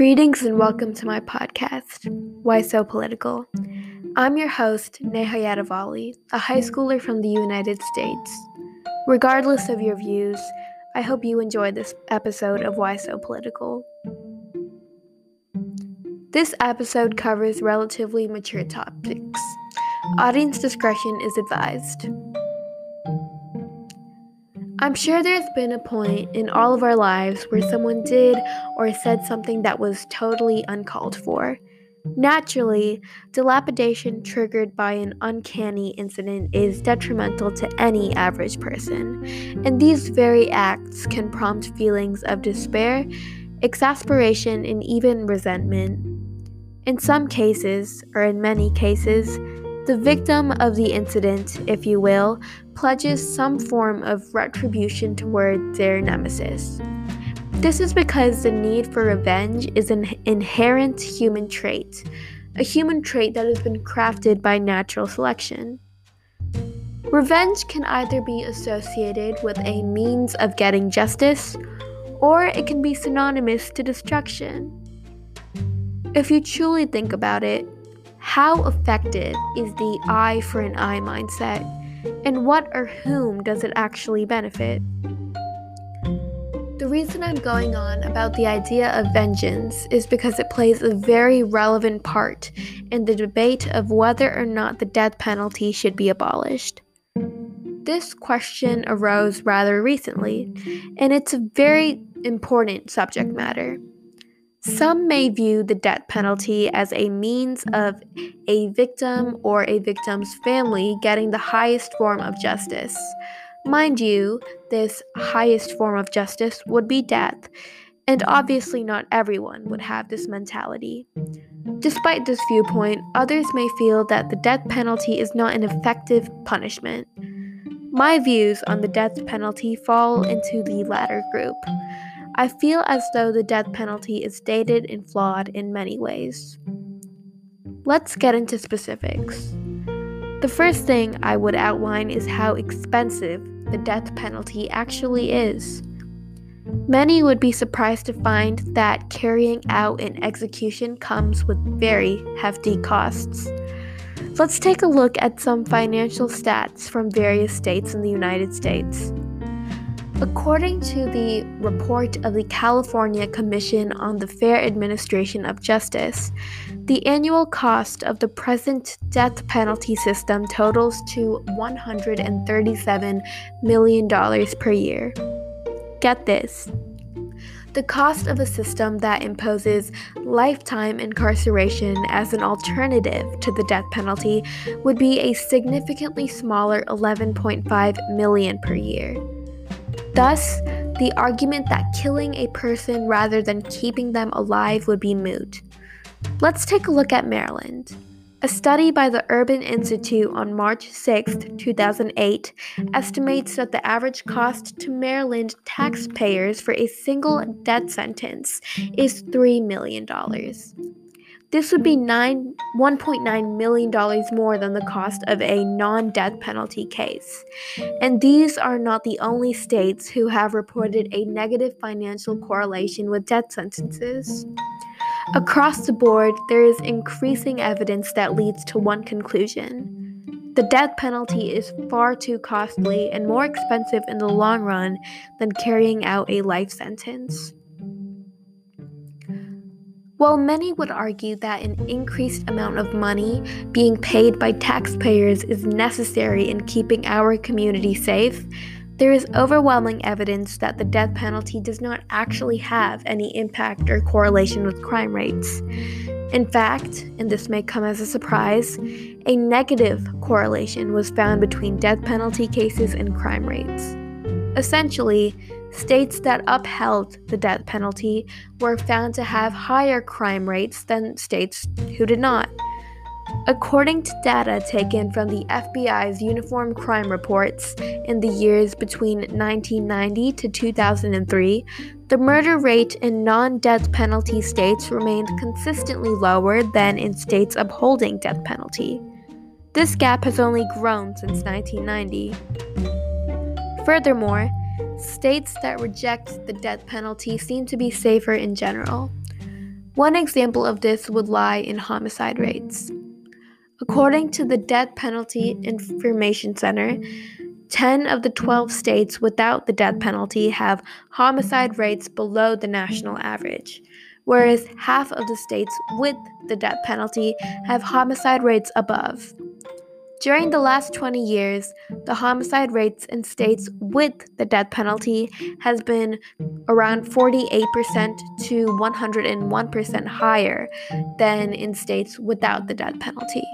Greetings and welcome to my podcast, Why So Political. I'm your host, Neha Yadavalli, a high schooler from the United States. Regardless of your views, I hope you enjoy this episode of Why So Political. This episode covers relatively mature topics. Audience discretion is advised. I'm sure there's been a point in all of our lives where someone did or said something that was totally uncalled for. Naturally, dilapidation triggered by an uncanny incident is detrimental to any average person, and these very acts can prompt feelings of despair, exasperation, and even resentment. In some cases, or in many cases, the victim of the incident, if you will, pledges some form of retribution toward their nemesis. This is because the need for revenge is an inherent human trait, a human trait that has been crafted by natural selection. Revenge can either be associated with a means of getting justice, or it can be synonymous to destruction. If you truly think about it, how effective is the eye for an eye mindset? And what or whom does it actually benefit? The reason I'm going on about the idea of vengeance is because it plays a very relevant part in the debate of whether or not the death penalty should be abolished. This question arose rather recently, and it's a very important subject matter. Some may view the death penalty as a means of a victim or a victim's family getting the highest form of justice. Mind you, this highest form of justice would be death, and obviously not everyone would have this mentality. Despite this viewpoint, others may feel that the death penalty is not an effective punishment. My views on the death penalty fall into the latter group. I feel as though the death penalty is dated and flawed in many ways. Let's get into specifics. The first thing I would outline is how expensive the death penalty actually is. Many would be surprised to find that carrying out an execution comes with very hefty costs. Let's take a look at some financial stats from various states in the United States. According to the report of the California Commission on the Fair Administration of Justice, the annual cost of the present death penalty system totals to $137 million per year. Get this. The cost of a system that imposes lifetime incarceration as an alternative to the death penalty would be a significantly smaller 11.5 million per year. Thus, the argument that killing a person rather than keeping them alive would be moot. Let's take a look at Maryland. A study by the Urban Institute on March 6, 2008, estimates that the average cost to Maryland taxpayers for a single death sentence is $3 million. This would be nine, $1.9 million more than the cost of a non death penalty case. And these are not the only states who have reported a negative financial correlation with death sentences. Across the board, there is increasing evidence that leads to one conclusion. The death penalty is far too costly and more expensive in the long run than carrying out a life sentence. While many would argue that an increased amount of money being paid by taxpayers is necessary in keeping our community safe, there is overwhelming evidence that the death penalty does not actually have any impact or correlation with crime rates. In fact, and this may come as a surprise, a negative correlation was found between death penalty cases and crime rates. Essentially, States that upheld the death penalty were found to have higher crime rates than states who did not. According to data taken from the FBI's Uniform Crime Reports in the years between 1990 to 2003, the murder rate in non death penalty states remained consistently lower than in states upholding death penalty. This gap has only grown since 1990. Furthermore, States that reject the death penalty seem to be safer in general. One example of this would lie in homicide rates. According to the Death Penalty Information Center, 10 of the 12 states without the death penalty have homicide rates below the national average, whereas half of the states with the death penalty have homicide rates above. During the last 20 years, the homicide rates in states with the death penalty has been around 48% to 101% higher than in states without the death penalty.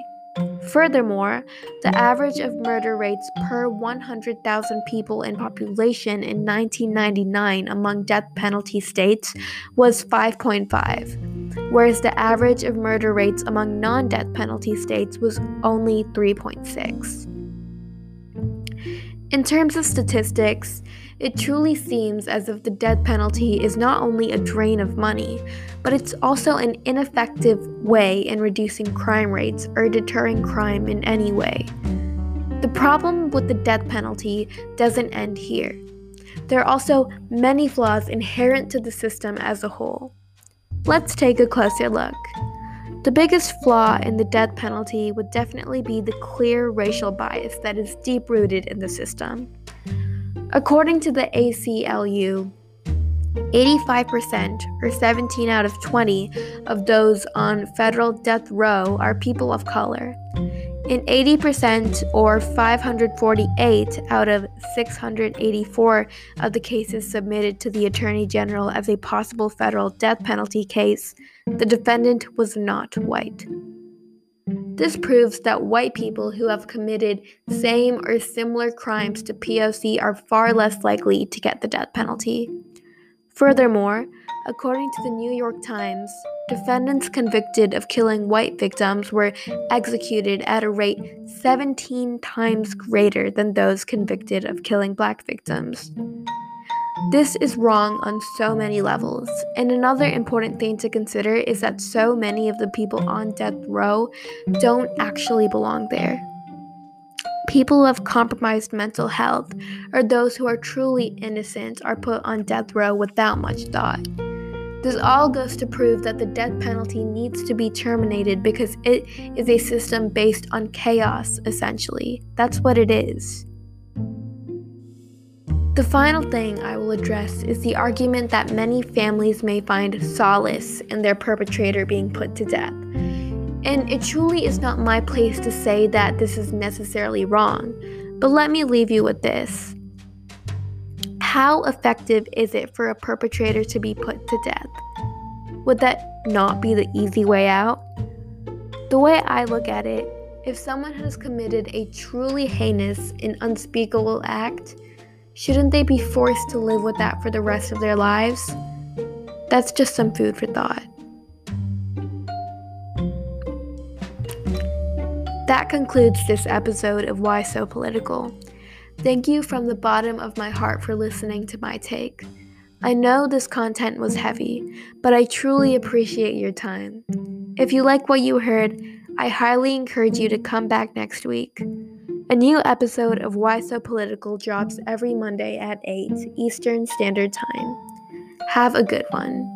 Furthermore, the average of murder rates per 100,000 people in population in 1999 among death penalty states was 5.5, whereas the average of murder rates among non death penalty states was only 3.6. In terms of statistics, it truly seems as if the death penalty is not only a drain of money, but it's also an ineffective way in reducing crime rates or deterring crime in any way. The problem with the death penalty doesn't end here. There are also many flaws inherent to the system as a whole. Let's take a closer look. The biggest flaw in the death penalty would definitely be the clear racial bias that is deep rooted in the system. According to the ACLU, 85%, or 17 out of 20, of those on federal death row are people of color. In 80%, or 548 out of 684 of the cases submitted to the Attorney General as a possible federal death penalty case, the defendant was not white. This proves that white people who have committed same or similar crimes to POC are far less likely to get the death penalty. Furthermore, according to the New York Times, defendants convicted of killing white victims were executed at a rate 17 times greater than those convicted of killing black victims. This is wrong on so many levels. And another important thing to consider is that so many of the people on death row don't actually belong there. People have compromised mental health or those who are truly innocent are put on death row without much thought. This all goes to prove that the death penalty needs to be terminated because it is a system based on chaos, essentially. That's what it is. The final thing I will address is the argument that many families may find solace in their perpetrator being put to death. And it truly is not my place to say that this is necessarily wrong, but let me leave you with this. How effective is it for a perpetrator to be put to death? Would that not be the easy way out? The way I look at it, if someone has committed a truly heinous and unspeakable act, Shouldn't they be forced to live with that for the rest of their lives? That's just some food for thought. That concludes this episode of Why So Political. Thank you from the bottom of my heart for listening to my take. I know this content was heavy, but I truly appreciate your time. If you like what you heard, I highly encourage you to come back next week. A new episode of Why So Political drops every Monday at 8 Eastern Standard Time. Have a good one.